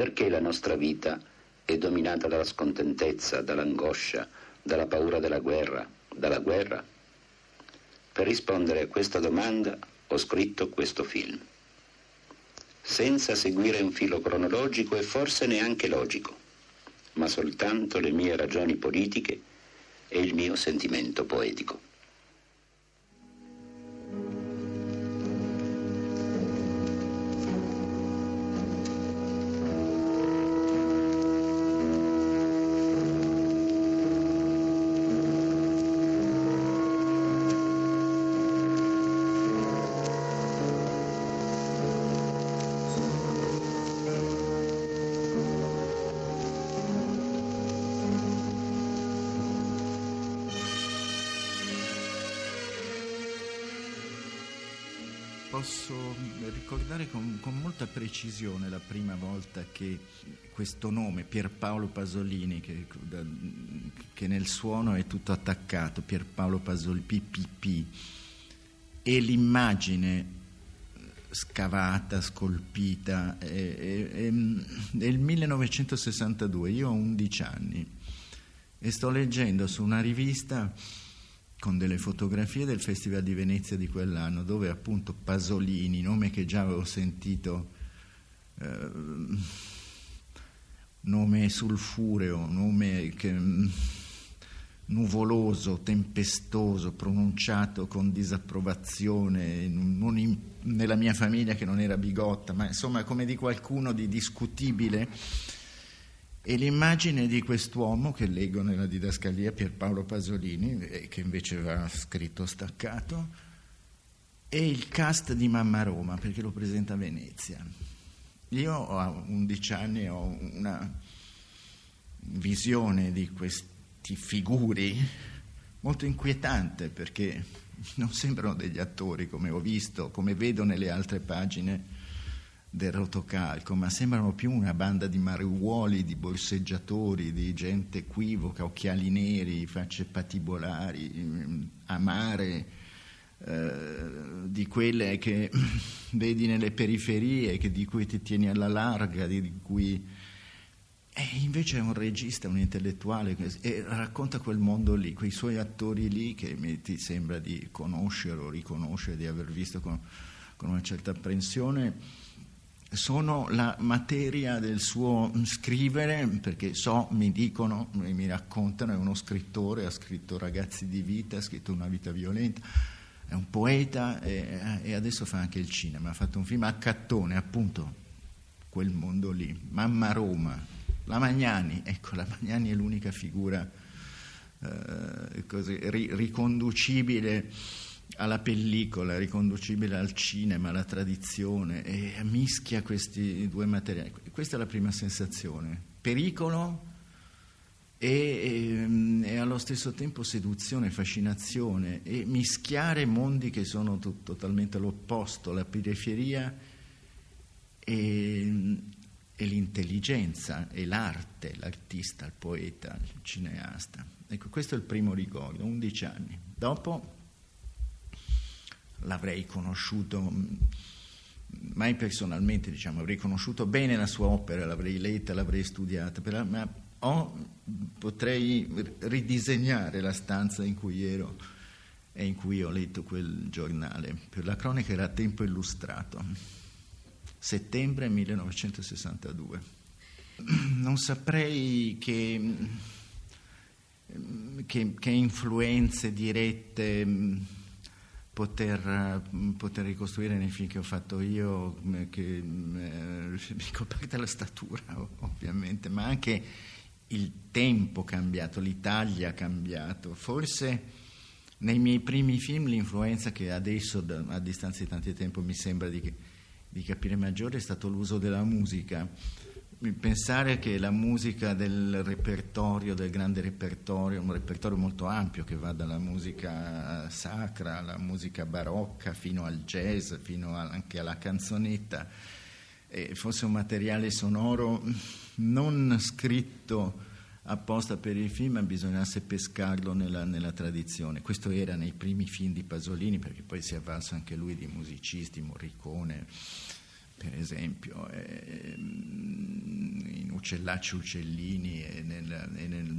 Perché la nostra vita è dominata dalla scontentezza, dall'angoscia, dalla paura della guerra, dalla guerra? Per rispondere a questa domanda ho scritto questo film, senza seguire un filo cronologico e forse neanche logico, ma soltanto le mie ragioni politiche e il mio sentimento poetico. Posso ricordare con, con, molta precisione la prima volta che questo nome, Pierpaolo Pasolini, che, che nel suono è tutto attaccato, Pierpaolo Pasolini, PPP, e l'immagine scavata, scolpita, è, è, è, è il 1962, io ho 11 anni e sto leggendo su una rivista con delle fotografie del Festival di Venezia di quell'anno, dove appunto Pasolini, nome che già avevo sentito, eh, nome sulfureo, nome che, mm, nuvoloso, tempestoso, pronunciato con disapprovazione, in, nella mia famiglia che non era bigotta, ma insomma come di qualcuno di discutibile e l'immagine di quest'uomo che leggo nella didascalia Pierpaolo Pasolini, che invece va scritto staccato, e il cast di Mamma Roma, perché lo presenta a Venezia. Io a 11 anni ho una visione di questi figuri molto inquietante perché non sembrano degli attori come ho visto, come vedo nelle altre pagine del rotocalco, ma sembrano più una banda di mariuoli, di borseggiatori, di gente equivoca, occhiali neri, facce patibolari, mm, amare, eh, di quelle che vedi nelle periferie, di cui ti tieni alla larga, di cui... E invece è un regista, un intellettuale, e racconta quel mondo lì, quei suoi attori lì che ti sembra di conoscere o riconoscere, di aver visto con, con una certa apprensione sono la materia del suo scrivere, perché so, mi dicono, mi raccontano, è uno scrittore, ha scritto Ragazzi di vita, ha scritto Una vita violenta, è un poeta e, e adesso fa anche il cinema, ha fatto un film a Cattone, appunto, quel mondo lì, Mamma Roma, la Magnani, ecco, la Magnani è l'unica figura eh, così, ri, riconducibile alla pellicola, riconducibile al cinema, alla tradizione, e mischia questi due materiali. Questa è la prima sensazione, pericolo e, e, e allo stesso tempo seduzione, fascinazione, e mischiare mondi che sono to- totalmente all'opposto, la periferia e, e l'intelligenza e l'arte, l'artista, il poeta, il cineasta. Ecco, questo è il primo ricordo, 11 anni. Dopo l'avrei conosciuto, mm, mai personalmente, diciamo, avrei conosciuto bene la sua opera, l'avrei letta, l'avrei studiata, però, ma ho, potrei ridisegnare la stanza in cui ero e in cui ho letto quel giornale. Per la cronaca era tempo illustrato, settembre 1962. Non saprei che, che, che influenze dirette poter, poter, ricostruire nei film che ho fatto io, che eh, mi coperta la statura ovviamente, ma anche il tempo cambiato, l'Italia ha cambiato. Forse nei miei primi film l'influenza che adesso, a distanza di tanto tempo, mi sembra di, di capire maggiore è stato l'uso della musica pensare che la musica del repertorio, del grande repertorio, un repertorio molto ampio che va dalla musica sacra alla musica barocca fino al jazz, fino anche alla canzonetta, fosse un materiale sonoro non scritto apposta per il film, ma bisognasse pescarlo nella, nella, tradizione. Questo era nei primi film di Pasolini, perché poi si è avvalso anche lui di musicisti, Morricone per esempio, eh, in Uccellacci Uccellini e nel, e nel,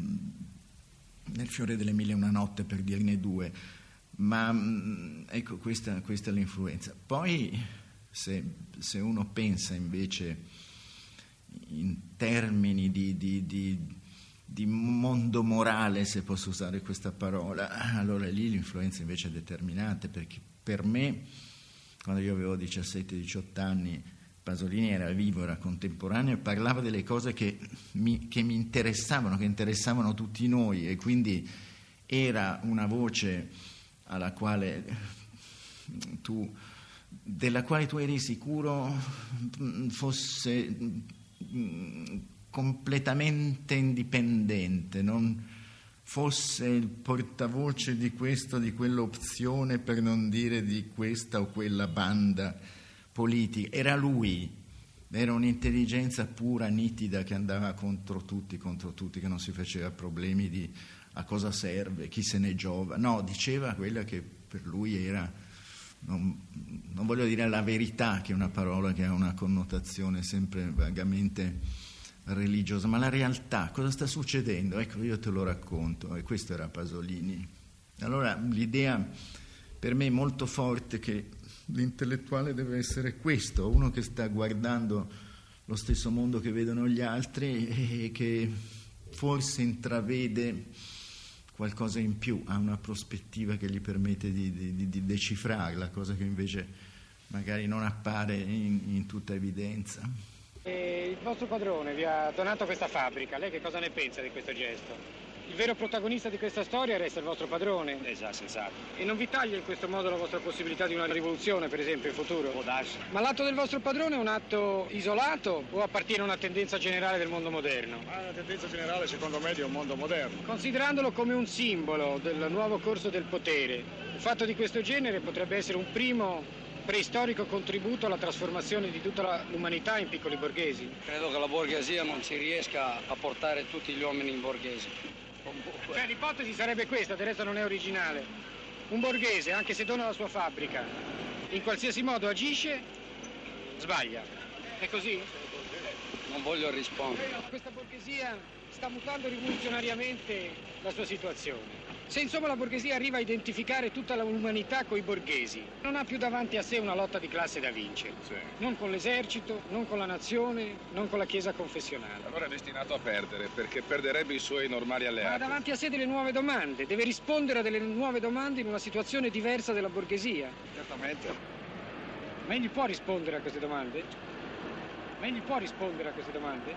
nel Fiore delle Mille e una notte, per dirne due. Ma mm, ecco, questa, questa è l'influenza. Poi, se, se, uno pensa invece in termini di, di, di, di, mondo morale, se posso usare questa parola, allora lì l'influenza invece è determinante, perché per me, quando io avevo 17-18 anni, Pasolini era vivo, era contemporaneo e parlava delle cose che mi, che mi interessavano, che interessavano tutti noi e quindi era una voce alla quale tu, della quale tu eri sicuro fosse completamente indipendente, non fosse il portavoce di questa o di quell'opzione per non dire di questa o quella banda politica. Era lui, era un'intelligenza pura, nitida, che andava contro tutti, contro tutti, che non si faceva problemi di a cosa serve, chi se ne giova. No, diceva quella che per lui era, non, non voglio dire la verità, che è una parola che ha una connotazione sempre vagamente religiosa, ma la realtà, cosa sta succedendo? Ecco, io te lo racconto, e questo era Pasolini. Allora l'idea per me molto forte che l'intellettuale deve essere questo, uno che sta guardando lo stesso mondo che vedono gli altri e che forse intravede qualcosa in più, ha una prospettiva che gli permette di, di, di decifrarla, cosa che invece magari non appare in, in tutta evidenza. E il vostro padrone vi ha donato questa fabbrica, lei che cosa ne pensa di questo gesto? Il vero protagonista di questa storia resta il vostro padrone. Esatto, senz'altro. E non vi taglia in questo modo la vostra possibilità di una rivoluzione, per esempio, in futuro? Può darsi. Ma l'atto del vostro padrone è un atto isolato o appartiene a una tendenza generale del mondo moderno? Ah, una tendenza generale, secondo me, di un mondo moderno. Considerandolo come un simbolo del nuovo corso del potere, un fatto di questo genere potrebbe essere un primo preistorico contributo alla trasformazione di tutta l'umanità in piccoli borghesi? Credo che la borghesia non si riesca a portare tutti gli uomini in borghesi. Cioè, l'ipotesi sarebbe questa, del resto non è originale. Un borghese, anche se dona la sua fabbrica, in qualsiasi modo agisce, sbaglia. È così? Non voglio rispondere. Questa borghesia sta mutando rivoluzionariamente la sua situazione. Se insomma la borghesia arriva a identificare tutta l'umanità con i borghesi, non ha più davanti a sé una lotta di classe da vincere. Sì. Non con l'esercito, non con la nazione, non con la chiesa confessionale. Allora è destinato a perdere, perché perderebbe i suoi normali alleati. Ma ha davanti a sé delle nuove domande, deve rispondere a delle nuove domande in una situazione diversa della borghesia. Certamente. Ma egli può rispondere a queste domande? Ma egli può rispondere a queste domande?